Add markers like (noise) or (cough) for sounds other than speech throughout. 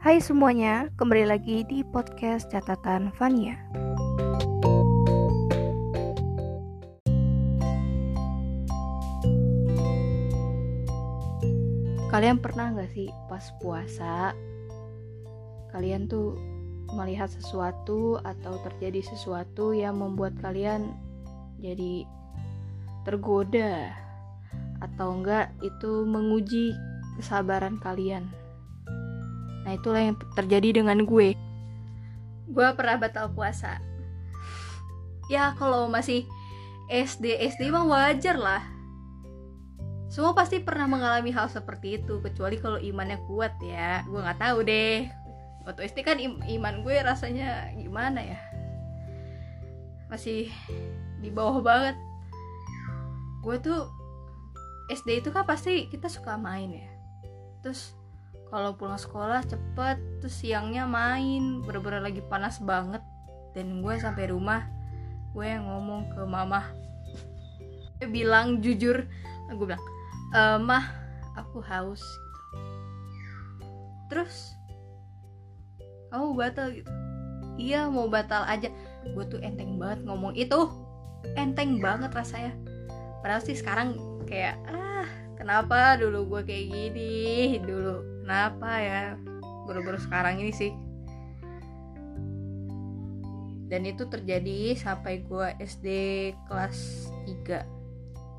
Hai semuanya, kembali lagi di podcast catatan Vania. Kalian pernah gak sih pas puasa Kalian tuh melihat sesuatu atau terjadi sesuatu yang membuat kalian jadi tergoda atau enggak itu menguji kesabaran kalian. Nah, itulah yang terjadi dengan gue. Gue pernah batal puasa. Ya, kalau masih SD, SD mah wajar lah. Semua pasti pernah mengalami hal seperti itu, kecuali kalau imannya kuat ya. Gue nggak tahu deh. Waktu SD kan im iman gue rasanya gimana ya? Masih di bawah banget. Gue tuh SD itu kan pasti kita suka main ya. Terus kalau pulang sekolah cepet terus siangnya main. Bener-bener lagi panas banget. Dan gue sampai rumah gue ngomong ke mama gue bilang jujur gue bilang e, mah aku haus. Gitu terus kamu batal gitu? Iya mau batal aja. Gue tuh enteng banget ngomong itu. Enteng banget rasanya. Padahal sih sekarang kayak ah kenapa dulu gue kayak gini? Dulu. Kenapa ya? Baru-baru sekarang ini sih. Dan itu terjadi sampai gue SD kelas 3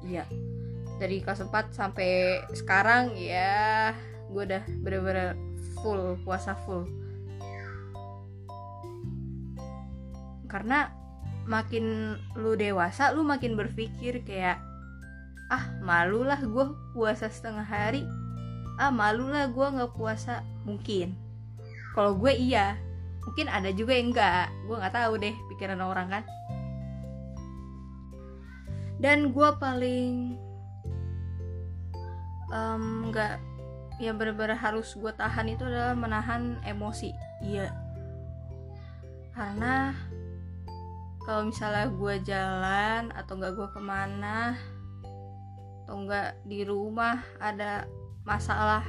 iya. Dari kelas 4 sampai sekarang ya gue udah bener-bener full puasa full. Karena makin lu dewasa lu makin berpikir kayak ah malu lah gue puasa setengah hari. Ah malu lah gue nggak puasa. Mungkin. Kalau gue iya. Mungkin ada juga yang enggak gue nggak tahu deh pikiran orang kan. Dan gue paling nggak um, yang benar-benar harus gue tahan itu adalah menahan emosi. Iya. Karena kalau misalnya gue jalan atau nggak gue ke mana atau nggak di rumah ada masalah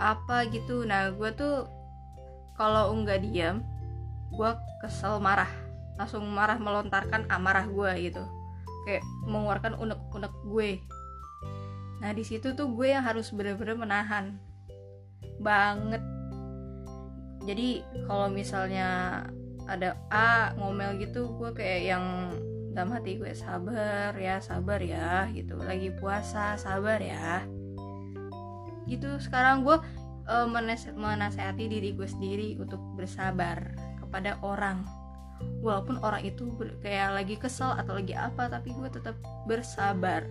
apa gitu. Nah gue tuh kalau enggak diam gue kesel marah. Langsung marah melontarkan amarah gue gitu. Kayak mengeluarkan unek-unek gue. Nah di situ tuh gue yang harus bener-bener menahan banget. Jadi kalau misalnya ada A ngomel gitu gue kayak yang dalam hati gue sabar ya sabar ya gitu. Lagi puasa sabar ya. Gitu. Sekarang gue uh, menasehati diri gue sendiri untuk bersabar kepada orang. Walaupun orang itu kayak lagi kesel atau lagi apa tapi gue tetap bersabar.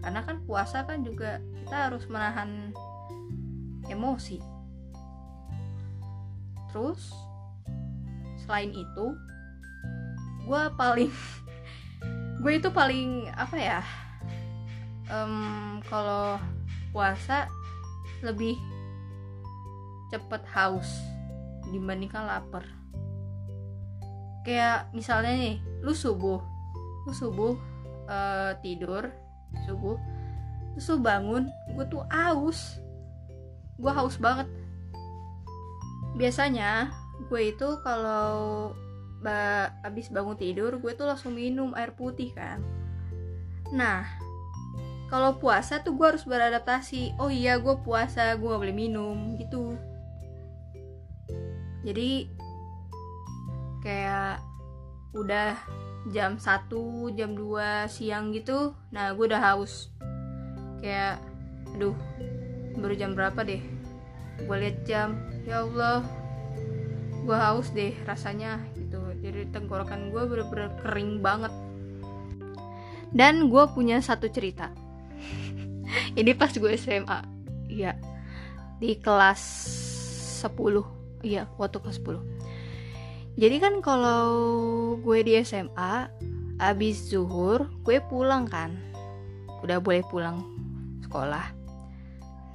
Karena kan puasa kan juga kita harus menahan emosi. Terus selain itu gue paling gue itu paling apa ya um, kalau puasa lebih cepet haus dibandingkan lapar. Kayak misalnya nih lu subuh lu subuh uh, tidur subuh terus lu bangun gue tuh haus. Gue haus banget. Biasanya gue itu kalau ba abis bangun tidur gue tuh langsung minum air putih kan. Nah kalau puasa tuh gue harus beradaptasi. Oh iya gue puasa gue gak boleh minum gitu. Jadi kayak udah jam 1 jam 2 siang gitu nah gue udah haus. Kayak aduh baru jam berapa deh? Gue liat jam ya Allah gue haus deh rasanya jadi tenggorokan gue bener-bener kering banget. Dan gue punya satu cerita. (laughs) Ini pas gue SMA iya. Di kelas 10 iya waktu kelas 10 jadi kan kalau gue di SMA abis zuhur gue pulang kan. Udah boleh pulang sekolah.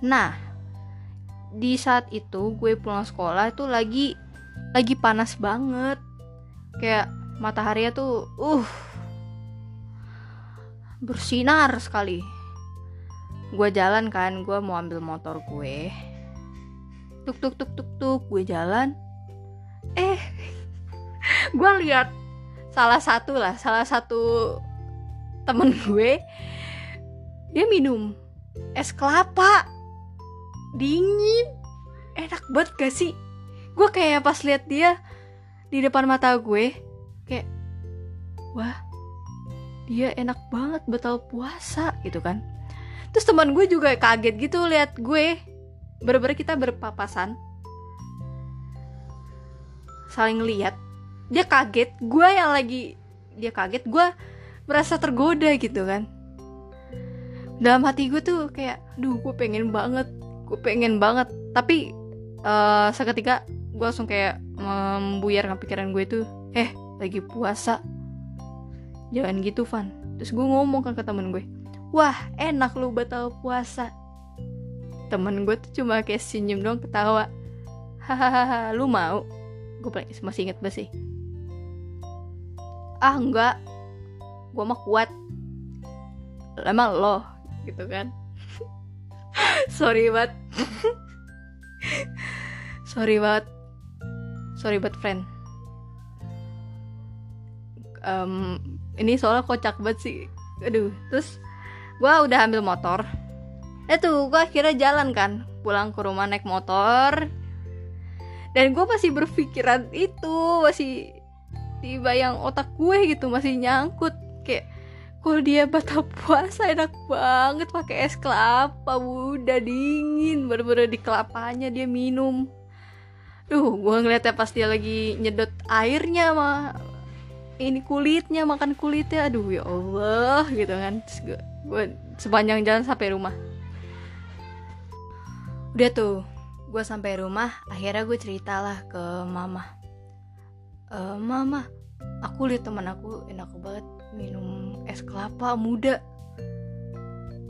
Nah di saat itu gue pulang sekolah itu lagi lagi panas banget kayak matahari tuh uh bersinar sekali. Gue jalan kan gue mau ambil motor gue. Tuk tuk tuk tuk tuk gue jalan. Eh (laughs) gue lihat salah satu lah salah satu temen gue dia minum es kelapa. Dingin. Enak banget gak sih? Gue kayak pas lihat dia di depan mata gue kayak wah dia enak banget betul puasa gitu kan. Terus teman gue juga kaget gitu lihat gue bener kita berpapasan. Saling lihat dia kaget gue yang lagi dia kaget gue merasa tergoda gitu kan. Dalam hati gue tuh kayak duh gue pengen banget gue pengen banget. Tapi uh, seketika gue langsung kayak membuyar pikiran gue tuh eh lagi puasa. Jangan gitu Van. Terus gue ngomong kan ke temen gue wah enak lu batal puasa. Temen gue tuh cuma kayak senyum dong ketawa. Hahaha lu mau? Gue masih inget banget sih. Ah enggak. Gue mah kuat. Emang lo? Gitu kan. (laughs) Sorry banget. (laughs) Sorry banget sorry banget friend. Um, ini soalnya kocak banget sih. Aduh terus gue udah ambil motor. Eh tuh gue akhirnya jalan kan pulang ke rumah naik motor. Dan gue masih berpikiran itu masih tiba yang otak gue gitu masih nyangkut. Kayak kalau dia batal puasa enak banget pakai es kelapa udah dingin. Bener-bener di kelapanya dia minum duh gue ngeliatnya pas dia lagi nyedot airnya mah ini kulitnya makan kulitnya. Aduh ya Allah gitu kan. Gue sepanjang jalan sampai rumah. Udah tuh gue sampai rumah akhirnya gue ceritalah ke mama. E, mama aku lihat teman aku enak banget minum es kelapa muda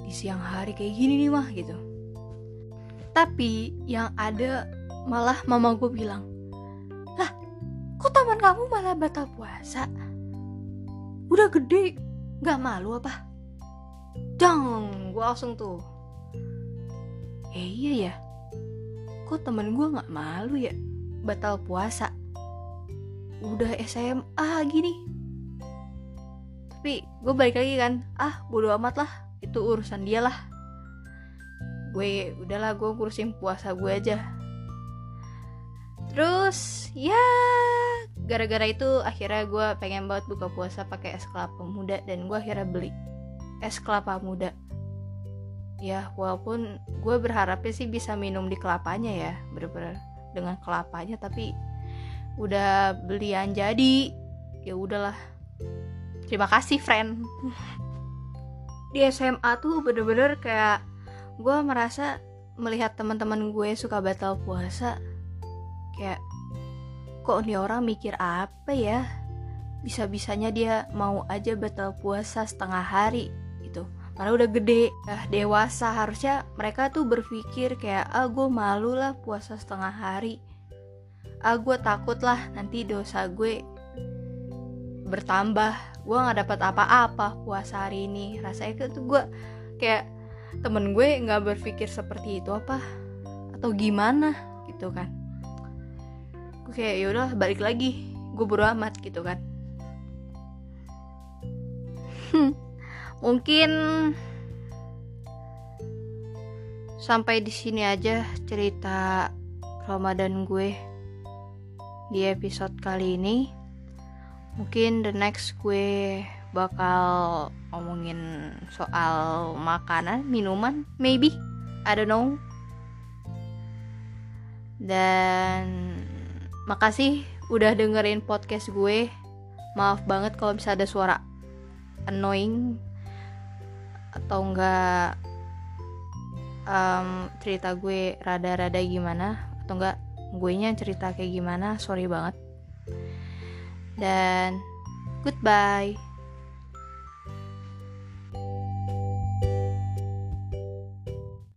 di siang hari kayak gini nih mah gitu. Tapi yang ada malah mama gue bilang lah kok taman kamu malah batal puasa? Udah gede gak malu apa? Jangan gue langsung tuh eh iya ya kok temen gue gak malu ya batal puasa? Udah SMA gini tapi gue balik lagi kan ah bodo amat lah itu urusan dia lah. Gue udahlah gue ngurusin puasa gue aja terus ya gara-gara itu akhirnya gue pengen banget buka puasa pakai es kelapa muda dan gue akhirnya beli es kelapa muda. Ya walaupun gue berharapnya sih bisa minum di kelapanya ya bener-bener dengan kelapanya tapi udah belian jadi ya udahlah. Terima kasih friend. (laughs) Di SMA tuh bener-bener kayak gue merasa melihat teman-teman gue suka batal puasa kayak kok nih orang mikir apa ya? Bisa-bisanya dia mau aja batal puasa setengah hari gitu. Padahal udah gede, uh, dewasa harusnya mereka tuh berpikir kayak ah gue malu lah puasa setengah hari, ah gue takut lah nanti dosa gue bertambah. Gue nggak dapat apa-apa puasa hari ini. Rasanya tuh gue kayak temen gue nggak berpikir seperti itu apa? Atau gimana? Gitu kan gue kayak yaudah balik lagi. Gue bodo amat gitu kan. Hmm, mungkin sampai di sini aja cerita Ramadan gue di episode kali ini. Mungkin the next gue bakal ngomongin soal makanan minuman maybe. I don't know. Dan makasih udah dengerin podcast gue maaf banget kalau bisa ada suara annoying atau enggak um, cerita gue rada-rada gimana atau enggak gue nya cerita kayak gimana sorry banget dan goodbye.